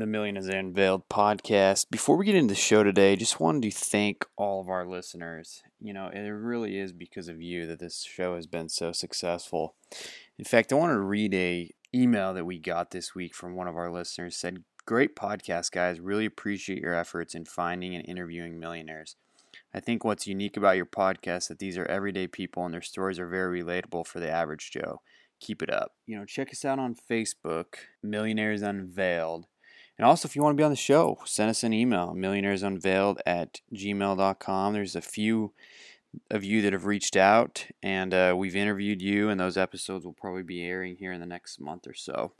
The Millionaires Unveiled podcast. Before we get into the show today, just wanted to thank all of our listeners. You know, it really is because of you that this show has been so successful. In fact, I want to read a email that we got this week from one of our listeners said, "Great podcast, guys. Really appreciate your efforts in finding and interviewing millionaires. I think what's unique about your podcast is that these are everyday people and their stories are very relatable for the average Joe. Keep it up. You know, check us out on Facebook, Millionaires Unveiled. And also, if you want to be on the show, send us an email, millionairesunveiled at gmail.com. There's a few of you that have reached out, and uh, we've interviewed you, and those episodes will probably be airing here in the next month or so.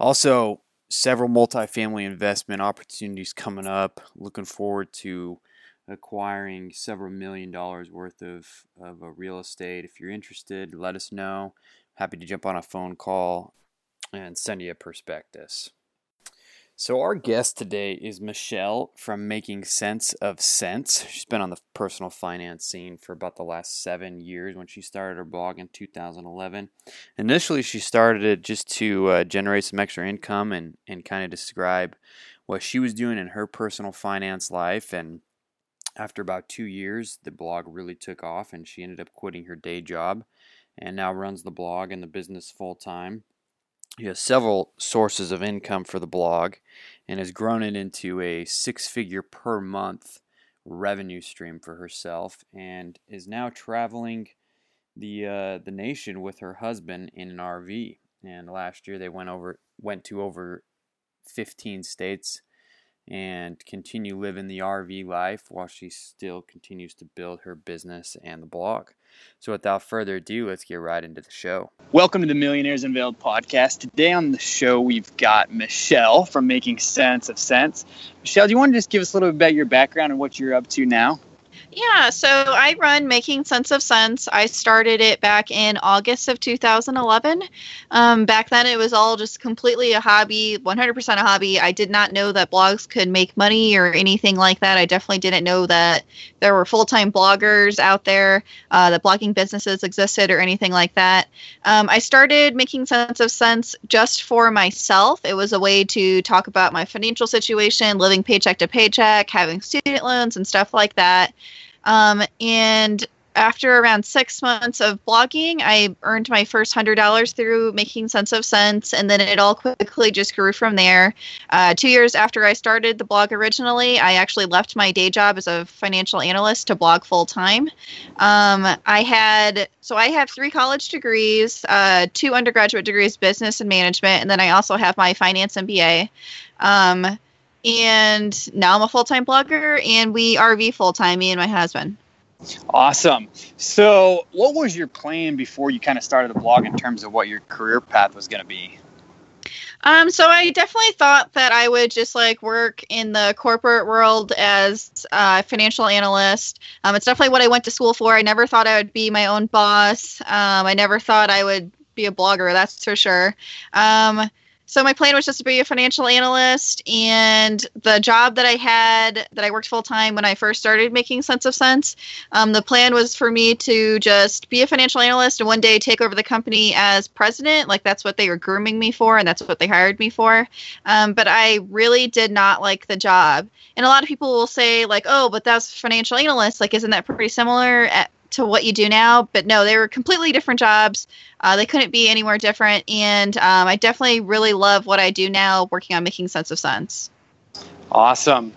Also, several multifamily investment opportunities coming up. Looking forward to acquiring several million dollars worth of, of a real estate. If you're interested, let us know. Happy to jump on a phone call and send you a prospectus. So, our guest today is Michelle from Making Sense of Cents. She's been on the personal finance scene for about the last seven years when she started her blog in 2011. Initially, she started it just to uh, generate some extra income and, and kind of describe what she was doing in her personal finance life. And after about two years, the blog really took off, and she ended up quitting her day job and now runs the blog and the business full time. He has several sources of income for the blog and has grown it into a six figure per month revenue stream for herself and is now traveling the uh, the nation with her husband in an RV. And last year they went over went to over 15 states and continue living the RV life while she still continues to build her business and the blog. So, without further ado, let's get right into the show. Welcome to the Millionaires Unveiled podcast. Today on the show, we've got Michelle from Making Sense of Cents. Michelle, do you want to just give us a little bit about your background and what you're up to now? Yeah, so I run Making Sense of Cents. I started it back in August of 2011. Um, back then, it was all just completely a hobby, 100% a hobby. I did not know that blogs could make money or anything like that. I definitely didn't know that there were full time bloggers out there, uh, that blogging businesses existed or anything like that. Um, I started Making Sense of Cents just for myself. It was a way to talk about my financial situation, living paycheck to paycheck, having student loans, and stuff like that. Um, and after around six months of blogging, I earned my first hundred dollars through making sense of cents, and then it all quickly just grew from there. Uh, two years after I started the blog originally, I actually left my day job as a financial analyst to blog full time. Um, I had so I have three college degrees, uh, two undergraduate degrees, business and management, and then I also have my finance MBA. Um, and now I'm a full time blogger, and we RV full time, me and my husband. Awesome. So, what was your plan before you kind of started the blog in terms of what your career path was going to be? Um, so I definitely thought that I would just like work in the corporate world as a financial analyst. Um, it's definitely what I went to school for. I never thought I would be my own boss. Um, I never thought I would be a blogger. That's for sure. Um, so my plan was just to be a financial analyst and the job that i had that i worked full time when i first started making sense of cents um, the plan was for me to just be a financial analyst and one day take over the company as president. Like that's what they were grooming me for and that's what they hired me for. Um, but i really did not like the job. And a lot of people will say like oh but that's financial analyst. Like isn't that pretty similar? At, to what you do now. But no, they were completely different jobs. Uh, they couldn't be anywhere different. And um, I definitely really love what I do now, working on making sense of cents. Awesome.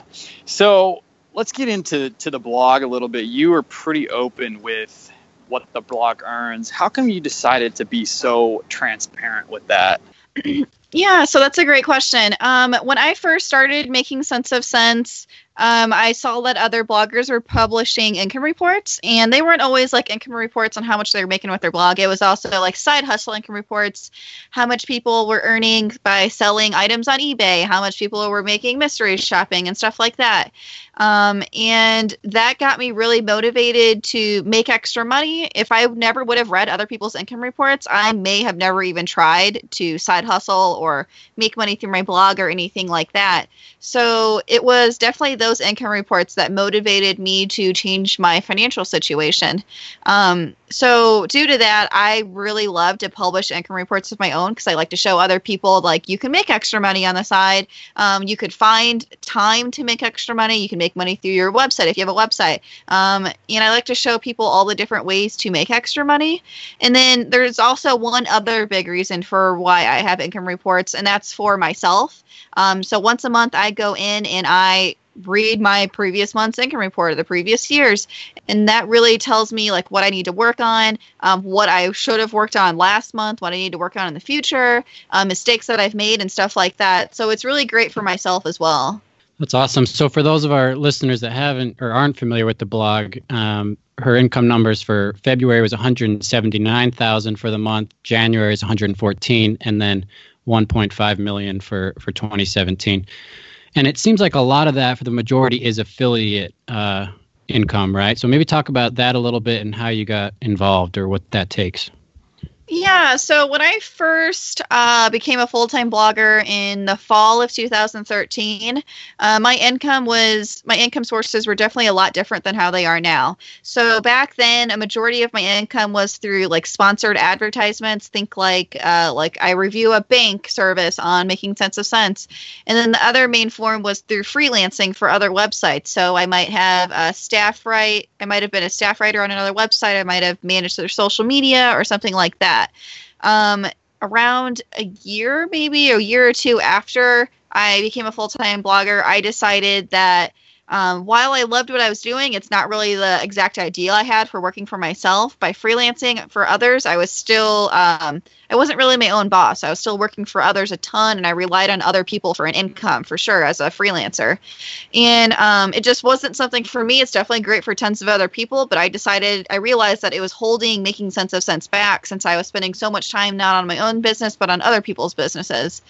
So let's get into to the blog a little bit. You were pretty open with what the blog earns. How come you decided to be so transparent with that? Yeah, so that's a great question. Um, when I first started making sense of cents, um, I saw that other bloggers were publishing income reports, and they weren't always like income reports on how much they were making with their blog. It was also like side hustle income reports, how much people were earning by selling items on eBay, how much people were making mystery shopping, and stuff like that. Um, and that got me really motivated to make extra money. If I never would have read other people's income reports, I may have never even tried to side hustle or make money through my blog or anything like that. So it was definitely those income reports that motivated me to change my financial situation. Um, so due to that, I really love to publish income reports of my own because I like to show other people like you can make extra money on the side. Um, you could find time to make extra money. You can make money through your website if you have a website. Um, and I like to show people all the different ways to make extra money. And then there's also one other big reason for why I have income reports, and that's for myself. Um, so once a month, I go in and I read my previous month's income report of the previous years and that really tells me like what i need to work on um, what i should have worked on last month what i need to work on in the future uh, mistakes that i've made and stuff like that. So it's really great for myself as well. That's awesome. So for those of our listeners that haven't or aren't familiar with the blog um, her income numbers for february was 179000 for the month january is 114 and then 1.5 million for for 2017 and it seems like a lot of that for the majority is affiliate uh, income right? So maybe talk about that a little bit and how you got involved or what that takes yeah, so when I first uh, became a full time blogger in the fall of 2013, uh, my income was my income sources were definitely a lot different than how they are now. So back then, a majority of my income was through like sponsored advertisements. Think like uh, like I review a bank service on Making Sense of Cents, and then the other main form was through freelancing for other websites. So I might have a staff write, I might have been a staff writer on another website. I might have managed their social media or something like that that. Um, around a year, maybe a year or two after I became a full time blogger, I decided that um, while I loved what I was doing, it's not really the exact ideal I had for working for myself. By freelancing for others, I was still, um, I wasn't really my own boss. I was still working for others a ton, and I relied on other people for an income for sure as a freelancer. And um, it just wasn't something for me. It's definitely great for tons of other people, but I decided, I realized that it was holding making sense of cents back since I was spending so much time not on my own business, but on other people's businesses.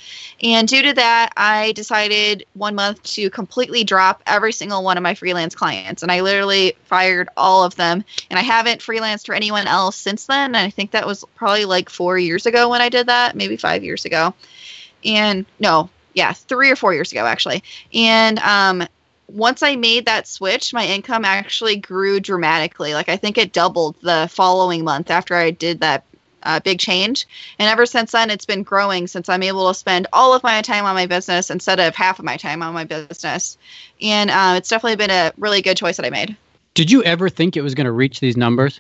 And due to that, I decided one month to completely drop every single one of my freelance clients, and I literally fired all of them. And I haven't freelanced for anyone else since then. And I think that was probably like four years ago when I did that, maybe five years ago. And no, yeah, three or four years ago actually. And um, once I made that switch, my income actually grew dramatically. Like I think it doubled the following month after I did that uh, big change. And ever since then, it's been growing since I'm able to spend all of my time on my business instead of half of my time on my business. And uh, it's definitely been a really good choice that I made. Did you ever think it was going to reach these numbers?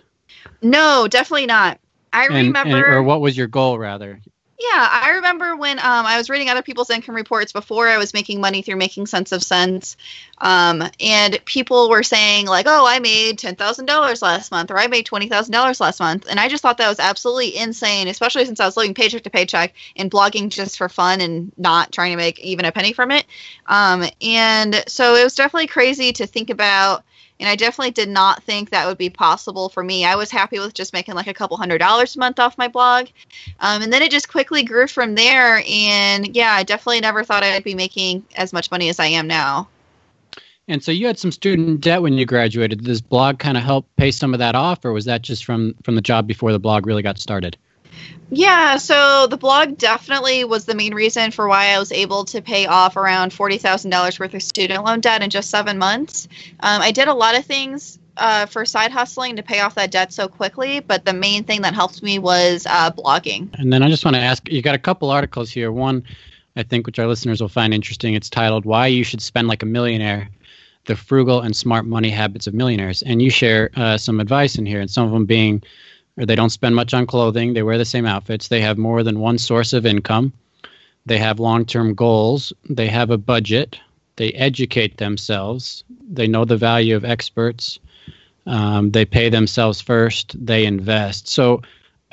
No, definitely not. I and, remember. And, or what was your goal, rather? Yeah, I remember when um, I was reading other people's income reports before I was making money through making sense of cents, um, and people were saying like, "Oh, I made ten thousand dollars last month," or "I made twenty thousand dollars last month," and I just thought that was absolutely insane, especially since I was living paycheck to paycheck and blogging just for fun and not trying to make even a penny from it. Um, and so it was definitely crazy to think about and I definitely did not think that would be possible for me. I was happy with just making like a couple hundred dollars a month off my blog. Um, and then it just quickly grew from there. And yeah, I definitely never thought I'd be making as much money as I am now. And so you had some student debt when you graduated. Did this blog kind of help pay some of that off, or was that just from from the job before the blog really got started? Yeah, so the blog definitely was the main reason for why I was able to pay off around $40,000 worth of student loan debt in just seven months. Um, I did a lot of things uh, for side hustling to pay off that debt so quickly, but the main thing that helped me was uh, blogging. And then I just want to ask you got a couple articles here. One, I think, which our listeners will find interesting. It's titled Why You Should Spend Like a Millionaire The Frugal and Smart Money Habits of Millionaires. And you share uh, some advice in here, and some of them being or they don't spend much on clothing. They wear the same outfits. They have more than one source of income. They have long term goals. They have a budget. They educate themselves. They know the value of experts. Um, they pay themselves first. They invest. So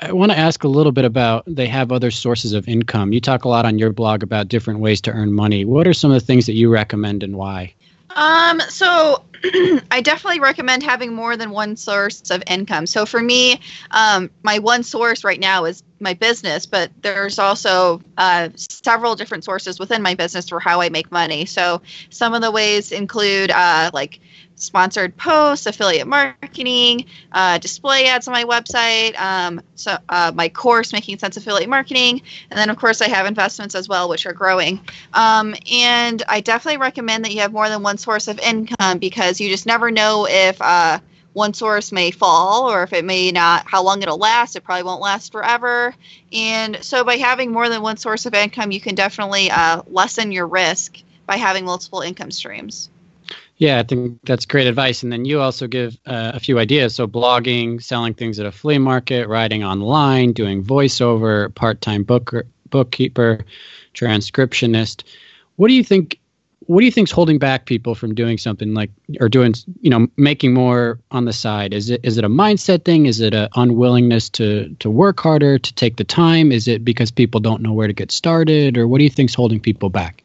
I want to ask a little bit about they have other sources of income. You talk a lot on your blog about different ways to earn money. What are some of the things that you recommend and why? Um, so I definitely recommend having more than one source of income. So for me, um, my one source right now is my business, but there's also uh, several different sources within my business for how I make money. So some of the ways include uh, like sponsored posts, affiliate marketing, uh, display ads on my website, um, so uh, my course, Making Sense Affiliate Marketing, and then of course I have investments as well, which are growing. Um, and I definitely recommend that you have more than one source of income because you just never know if uh, one source may fall or if it may not, how long it'll last. It probably won't last forever. And so by having more than one source of income, you can definitely uh, lessen your risk by having multiple income streams. Yeah, I think that's great advice. And then you also give uh, a few ideas. So, blogging, selling things at a flea market, writing online, doing voiceover, part time bookkeeper, transcriptionist. What do you think? What do you think's holding back people from doing something like or doing you know making more on the side? Is it is it a mindset thing? Is it an unwillingness to to work harder to take the time? Is it because people don't know where to get started, or what do you think's holding people back?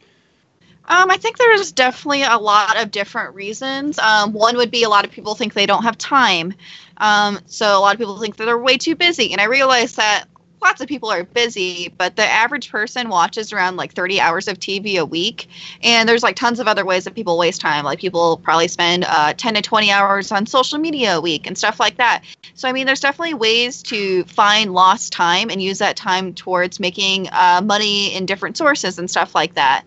Um, I think there's definitely a lot of different reasons. Um, one would be a lot of people think they don't have time. Um, so a lot of people think that they're way too busy. And I realize that lots of people are busy, but the average person watches around like 30 hours of TV a week. And there's like tons of other ways that people waste time. Like people probably spend uh, 10 to 20 hours on social media a week and stuff like that. So, I mean, there's definitely ways to find lost time and use that time towards making uh, money in different sources and stuff like that.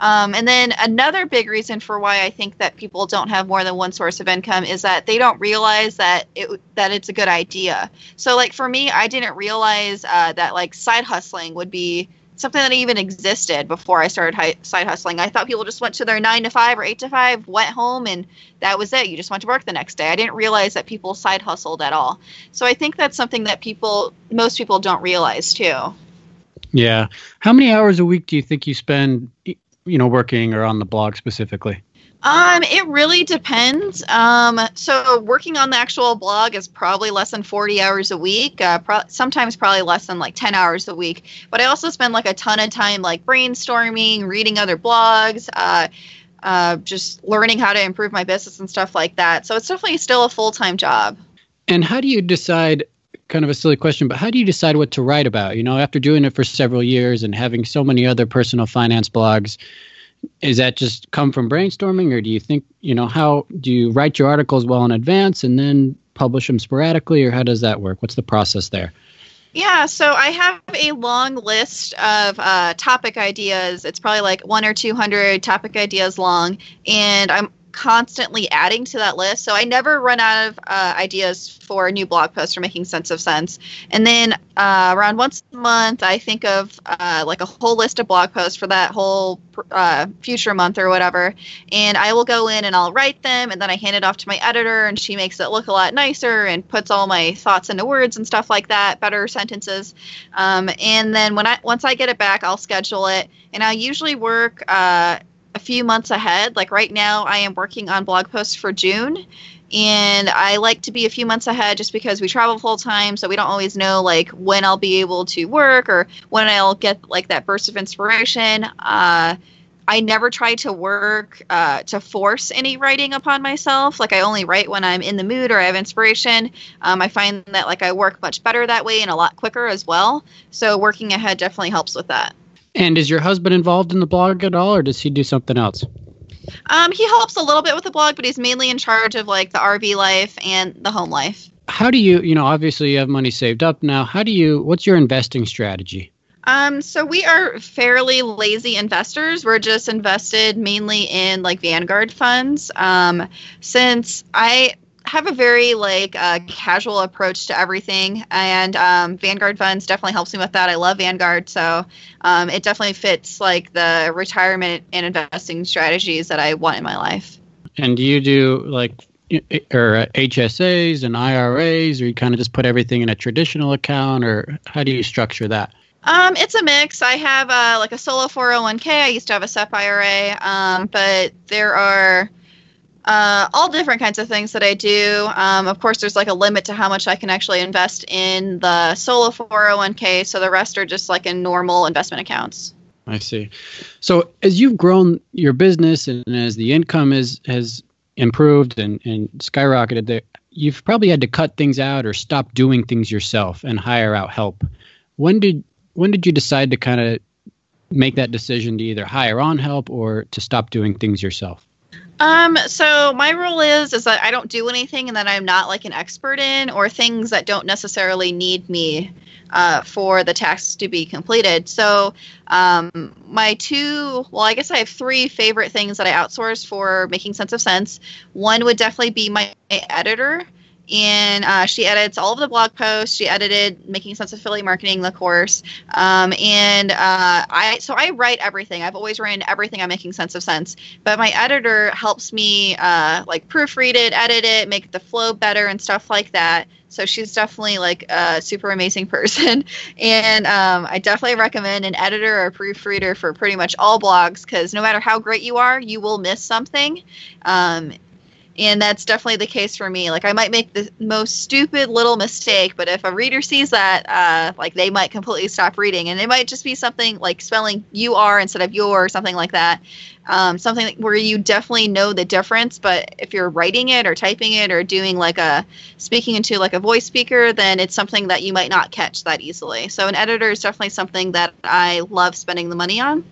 Um, and then another big reason for why I think that people don't have more than one source of income is that they don't realize that it that it's a good idea. So, like for me, I didn't realize uh, that like side hustling would be something that even existed before I started hi- side hustling. I thought people just went to their nine to five or eight to five, went home, and that was it. You just went to work the next day. I didn't realize that people side hustled at all. So I think that's something that people, most people, don't realize too. Yeah. How many hours a week do you think you spend you know working or on the blog specifically? Um, it really depends. Um, so working on the actual blog is probably less than 40 hours a week. Uh, pro- sometimes probably less than like 10 hours a week. But I also spend like a ton of time like brainstorming, reading other blogs, uh, uh, just learning how to improve my business and stuff like that. So it's definitely still a full time job. And how do you decide? Kind of a silly question, but how do you decide what to write about? You know, after doing it for several years and having so many other personal finance blogs, is that just come from brainstorming or do you think you know how do you write your articles well in advance and then publish them sporadically or how does that work what's the process there yeah, so I have a long list of uh, topic ideas. It's probably like one or 200 topic ideas long. And I'm constantly adding to that list. So I never run out of uh, ideas for new blog post or making sense of cents. And then uh, around once a month, I think of uh, like a whole list of blog posts for that whole uh, future month or whatever. And I will go in and I'll write them, and then I hand it off to my editor, and she makes it look a lot nicer and puts all my thoughts into words and stuff like that, better sentences. Um, and then when I once I get it back, I'll schedule it, and I usually work uh, a few months ahead. Like right now, I am working on blog posts for June. And I like to be a few months ahead just because we travel full time, so we don't always know like when I'll be able to work or when I'll get like that burst of inspiration. Uh, I never try to work uh, to force any writing upon myself. Like I only write when I'm in the mood or I have inspiration. Um, I find that like I work much better that way and a lot quicker as well. So working ahead definitely helps with that. And is your husband involved in the blog at all, or does he do something else? Um, he helps a little bit with the blog, but he's mainly in charge of like the RV life and the home life. How do you, you know, obviously you have money saved up now. How do you, what's your investing strategy? Um, so we are fairly lazy investors. We're just invested mainly in like Vanguard funds. Um, since I have a very like uh, casual approach to everything, and um, Vanguard funds definitely helps me with that. I love Vanguard, so um, it definitely fits like the retirement and investing strategies that I want in my life. And do you do like or HSAs and IRAs, or you kind of just put everything in a traditional account, or how do you structure that? Um, it's a mix. I have uh, like a solo 401k. I used to have a SEP IRA, um, but there are uh, all different kinds of things that I do. Um, of course, there's like a limit to how much I can actually invest in the solo 401k, so the rest are just like in normal investment accounts. I see. So as you've grown your business and as the income is has improved and, and skyrocketed there, you've probably had to cut things out or stop doing things yourself and hire out help. When did when did you decide to kind of make that decision to either hire on help or to stop doing things yourself? Um, so my rule is is that I don't do anything and that I'm not like an expert in or things that don't necessarily need me uh, for the tasks to be completed. So um, my two, well, I guess I have three favorite things that I outsource for making sense of cents. One would definitely be my editor and uh, she edits all of the blog posts. She edited Making Sense of Affiliate Marketing, the course, um, and uh, I so I write everything. I've always written everything on Making Sense of Cents, but my editor helps me uh, like proofread it, edit it, make the flow better, and stuff like that. So she's definitely like a super amazing person, and um, I definitely recommend an editor or a proofreader for pretty much all blogs because no matter how great you are, you will miss something. Um, and that's definitely the case for me. Like i might make the most stupid little mistake but if a reader sees that uh, like they might completely stop reading. And it might just be something like spelling you are instead of your or something like that. Um, something where you definitely know the difference but if you're writing it or typing it or doing like a speaking into like a voice speaker then it's something that you might not catch that easily. So an editor is definitely something that i love spending the money on.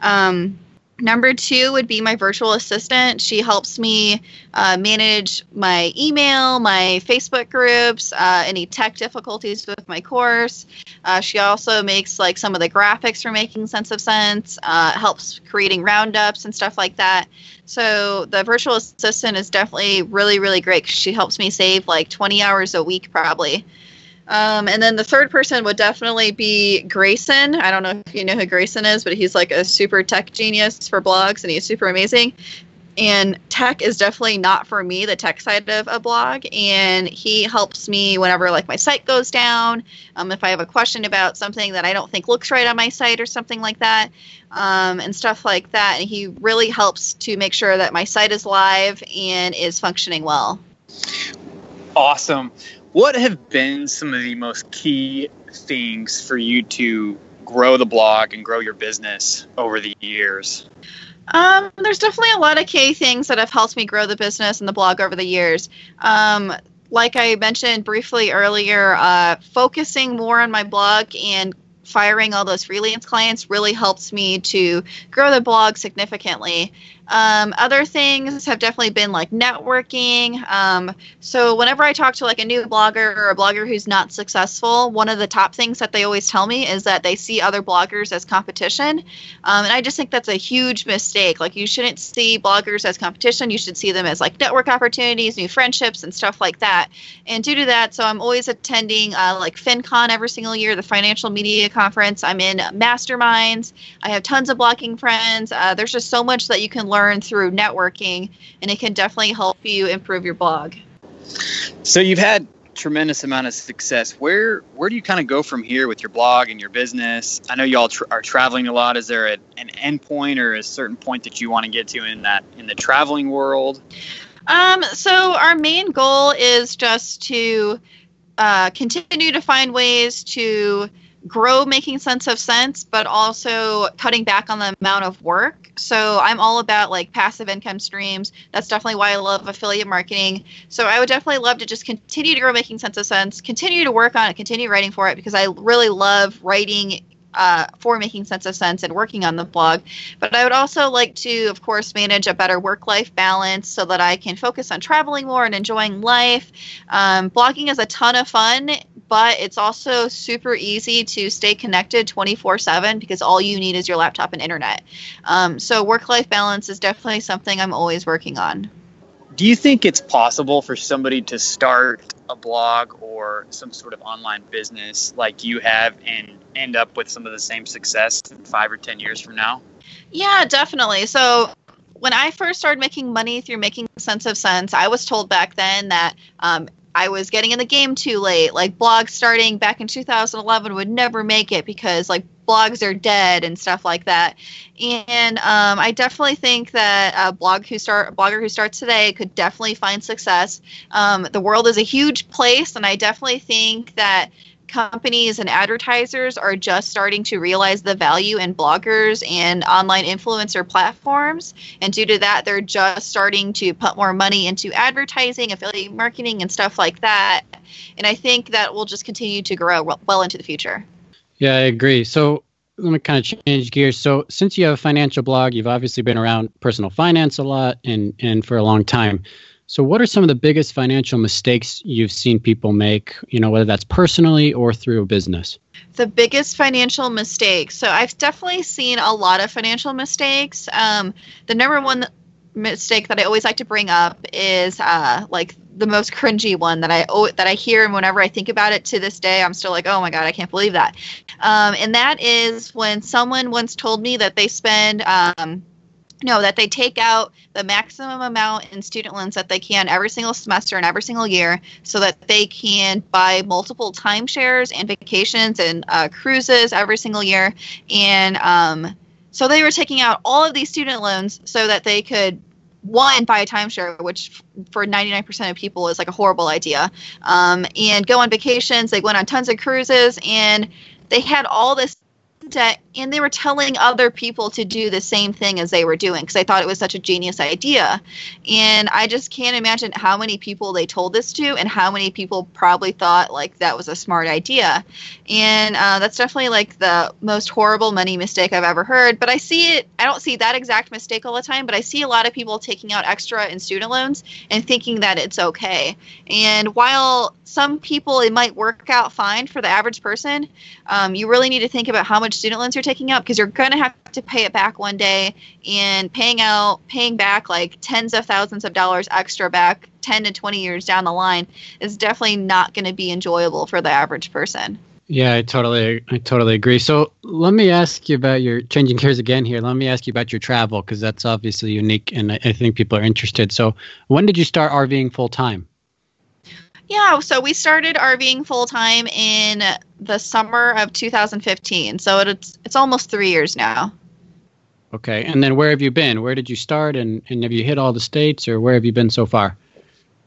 Um, Number two would be my virtual assistant. She helps me uh, manage my email, my Facebook groups, uh, any tech difficulties with my course. Uh, she also makes like some of the graphics for making sense of cents, uh, helps creating roundups and stuff like that. So the virtual assistant is definitely really, really great. She helps me save like 20 hours a week probably. Um, and then the third person would definitely be Grayson. I don't know if you know who Grayson is, but he's like a super tech genius for blogs and he's super amazing. And tech is definitely not for me, the tech side of a blog. And he helps me whenever like my site goes down. Um, if I have a question about something that I don't think looks right on my site or something like that, um, and stuff like that. And he really helps to make sure that my site is live and is functioning well. Awesome. What have been some of the most key things for you to grow the blog and grow your business over the years? Um, there's definitely a lot of key things that have helped me grow the business and the blog over the years. Um, like I mentioned briefly earlier, uh, focusing more on my blog and firing all those freelance clients really helps me to grow the blog significantly. Um, other things have definitely been like networking. Um, so whenever I talk to like a new blogger or a blogger who's not successful, one of the top things that they always tell me is that they see other bloggers as competition. Um, and I just think that's a huge mistake. Like you shouldn't see bloggers as competition. You should see them as like network opportunities, new friendships, and stuff like that. And due to that, so I'm always attending uh, like FinCon every single year, the financial media conference. I'm in masterminds. I have tons of blogging friends. Uh, there's just so much that you can learn learn through networking, and it can definitely help you improve your blog. So you've had tremendous amount of success. Where where do you kind of go from here with your blog and your business? I know y'all tra- are traveling a lot. Is there a, an end point or a certain point that you want to get to in that in the traveling world? Um, so our main goal is just to uh, continue to find ways to grow making sense of cents, but also cutting back on the amount of work. So I'm all about like passive income streams. That's definitely why I love affiliate marketing. So I would definitely love to just continue to grow making sense of cents, continue to work on it, continue writing for it because I really love writing uh, for making sense of cents and working on the blog. But I would also like to, of course, manage a better work life balance so that I can focus on traveling more and enjoying life. Um, blogging is a ton of fun, but it's also super easy to stay connected 24 7 because all you need is your laptop and internet. Um, so, work life balance is definitely something I'm always working on. Do you think it's possible for somebody to start a blog or some sort of online business like you have and end up with some of the same success in five or 10 years from now? Yeah, definitely. So, when I first started making money through making sense of cents, I was told back then that um, I was getting in the game too late. Like blogs starting back in 2011 would never make it because like blogs are dead and stuff like that. And um, I definitely think that a blog who start blogger who starts today could definitely find success. Um, the world is a huge place, and I definitely think that companies and advertisers are just starting to realize the value in bloggers and online influencer platforms. And due to that, they're just starting to put more money into advertising, affiliate marketing, and stuff like that. And I think that will just continue to grow well into the future. Yeah, I agree. So let me kind of change gears. So since you have a financial blog, you've obviously been around personal finance a lot and, and for a long time. So, what are some of the biggest financial mistakes you've seen people make, you know, whether that's personally or through a business? The biggest financial mistake. So, I've definitely seen a lot of financial mistakes. Um, the number one mistake that I always like to bring up is uh, like the most cringy one that I that I hear, and whenever I think about it to this day, I'm still like, oh my god, I can't believe that. Um, and that is when someone once told me that they spend. Um, no, that they take out the maximum amount in student loans that they can every single semester and every single year so that they can buy multiple timeshares and vacations and uh, cruises every single year. And um, so they were taking out all of these student loans so that they could one buy a timeshare which for 99% of people is like a horrible idea um, and go on vacations they went on tons of cruises and they had all this and they were telling other people to do the same thing as they were doing because I thought it was such a genius idea. And I just can't imagine how many people they told this to and how many people probably thought like that was a smart idea. And uh, that's definitely like the most horrible money mistake I've ever heard. But I see it, I don't see that exact mistake all the time, but I see a lot of people taking out extra in student loans and thinking that it's okay. And while some people it might work out fine for the average person, um, you really need to think about how much student loans you're taking out because you're going to have to pay it back one day and paying out paying back like tens of thousands of dollars extra back 10 to 20 years down the line is definitely not going to be enjoyable for the average person. Yeah i totally i totally agree. So let me ask you about your changing gears again here let me ask you about your travel because that's obviously unique and I, I think people are interested. So when did you start rving full time yeah, so we started RVing full time in the summer of 2015. So it's it's almost three years now. Okay, and then where have you been? Where did you start, and and have you hit all the states, or where have you been so far?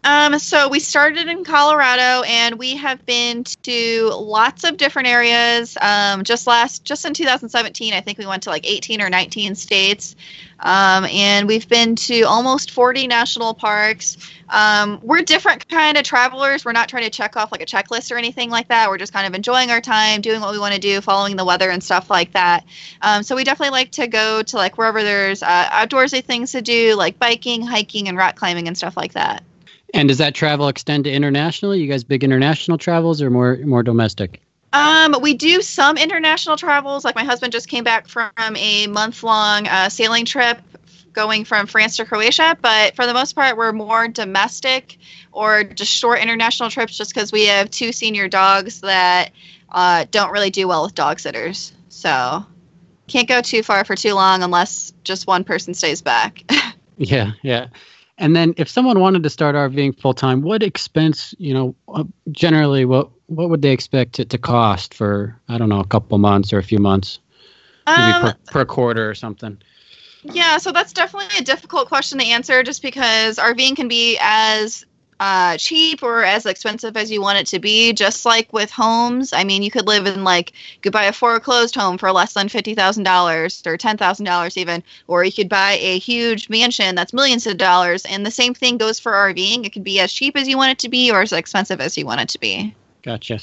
Um, so we started in Colorado, and we have been to lots of different areas. Um, just last, just in 2017, I think we went to like 18 or 19 states, um, and we've been to almost 40 national parks. Um, we're different kind of travelers. We're not trying to check off like a checklist or anything like that. We're just kind of enjoying our time, doing what we want to do, following the weather and stuff like that. Um, so we definitely like to go to like wherever there's uh, outdoorsy things to do, like biking, hiking, and rock climbing and stuff like that. And does that travel extend to internationally? You guys big international travels or more more domestic? Um, we do some international travels. Like my husband just came back from a month long uh, sailing trip going from France to Croatia, but for the most part, we're more domestic or just short international trips just because we have two senior dogs that uh, don't really do well with dog sitters. So can't go too far for too long unless just one person stays back. yeah, yeah. And then if someone wanted to start RVing full time, what expense, you know, uh, generally what what would they expect it to cost for, I don't know, a couple months or a few months? Maybe um, per, per quarter or something. Yeah, so that's definitely a difficult question to answer just because RVing can be as uh, cheap or as expensive as you want it to be. Just like with homes, I mean, you could live in like you could buy a foreclosed home for less than fifty thousand dollars or ten thousand dollars even, or you could buy a huge mansion that's millions of dollars. And the same thing goes for RVing. It could be as cheap as you want it to be or as expensive as you want it to be. Gotcha.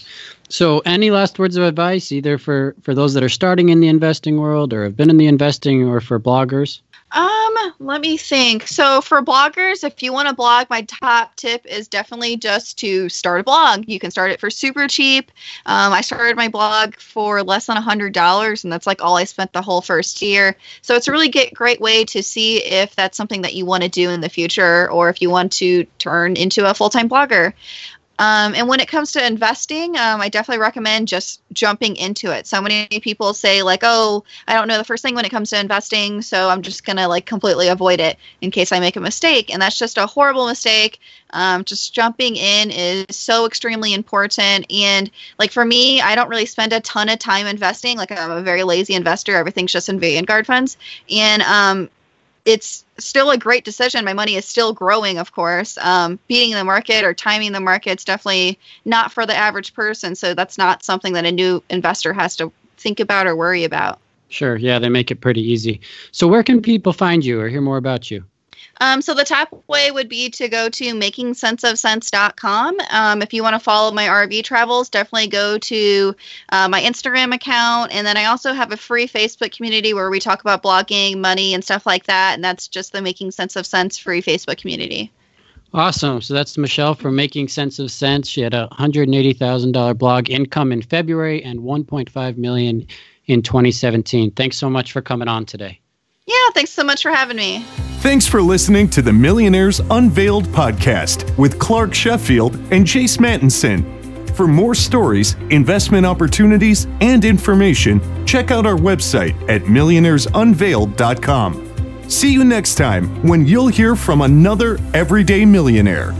So, any last words of advice, either for for those that are starting in the investing world, or have been in the investing, or for bloggers? Um, let me think. So for bloggers, if you want to blog, my top tip is definitely just to start a blog. You can start it for super cheap. Um, I started my blog for less than a hundred dollars, and that's like all I spent the whole first year. So it's a really get, great way to see if that's something that you want to do in the future, or if you want to turn into a full time blogger. Um, and when it comes to investing, um, I definitely recommend just jumping into it. So many people say like, "Oh, I don't know the first thing when it comes to investing, so I'm just gonna like completely avoid it in case I make a mistake." And that's just a horrible mistake. Um, just jumping in is so extremely important. And like for me, I don't really spend a ton of time investing. Like I'm a very lazy investor. Everything's just in Vanguard funds, and um, it's still a great decision. My money is still growing, of course. Um, beating the market or timing the market is definitely not for the average person. So that's not something that a new investor has to think about or worry about. Sure. Yeah, they make it pretty easy. So where can people find you or hear more about you? Um, so the top way would be to go to makingsenseofcents.com. Um, if you want to follow my RV travels, definitely go to uh, my Instagram account. And then I also have a free Facebook community where we talk about blogging, money, and stuff like that. And that's just the Making Sense of Cents free Facebook community. Awesome. So that's Michelle from Making Sense of Cents. She had a $180,000 blog income in February and 1.5 million in 2017. Thanks so much for coming on today. Yeah, thanks so much for having me. Thanks for listening to the Millionaires Unveiled podcast with Clark Sheffield and Jace Mattinson. For more stories, investment opportunities, and information, check out our website at millionairesunveiled.com. See you next time when you'll hear from another everyday millionaire.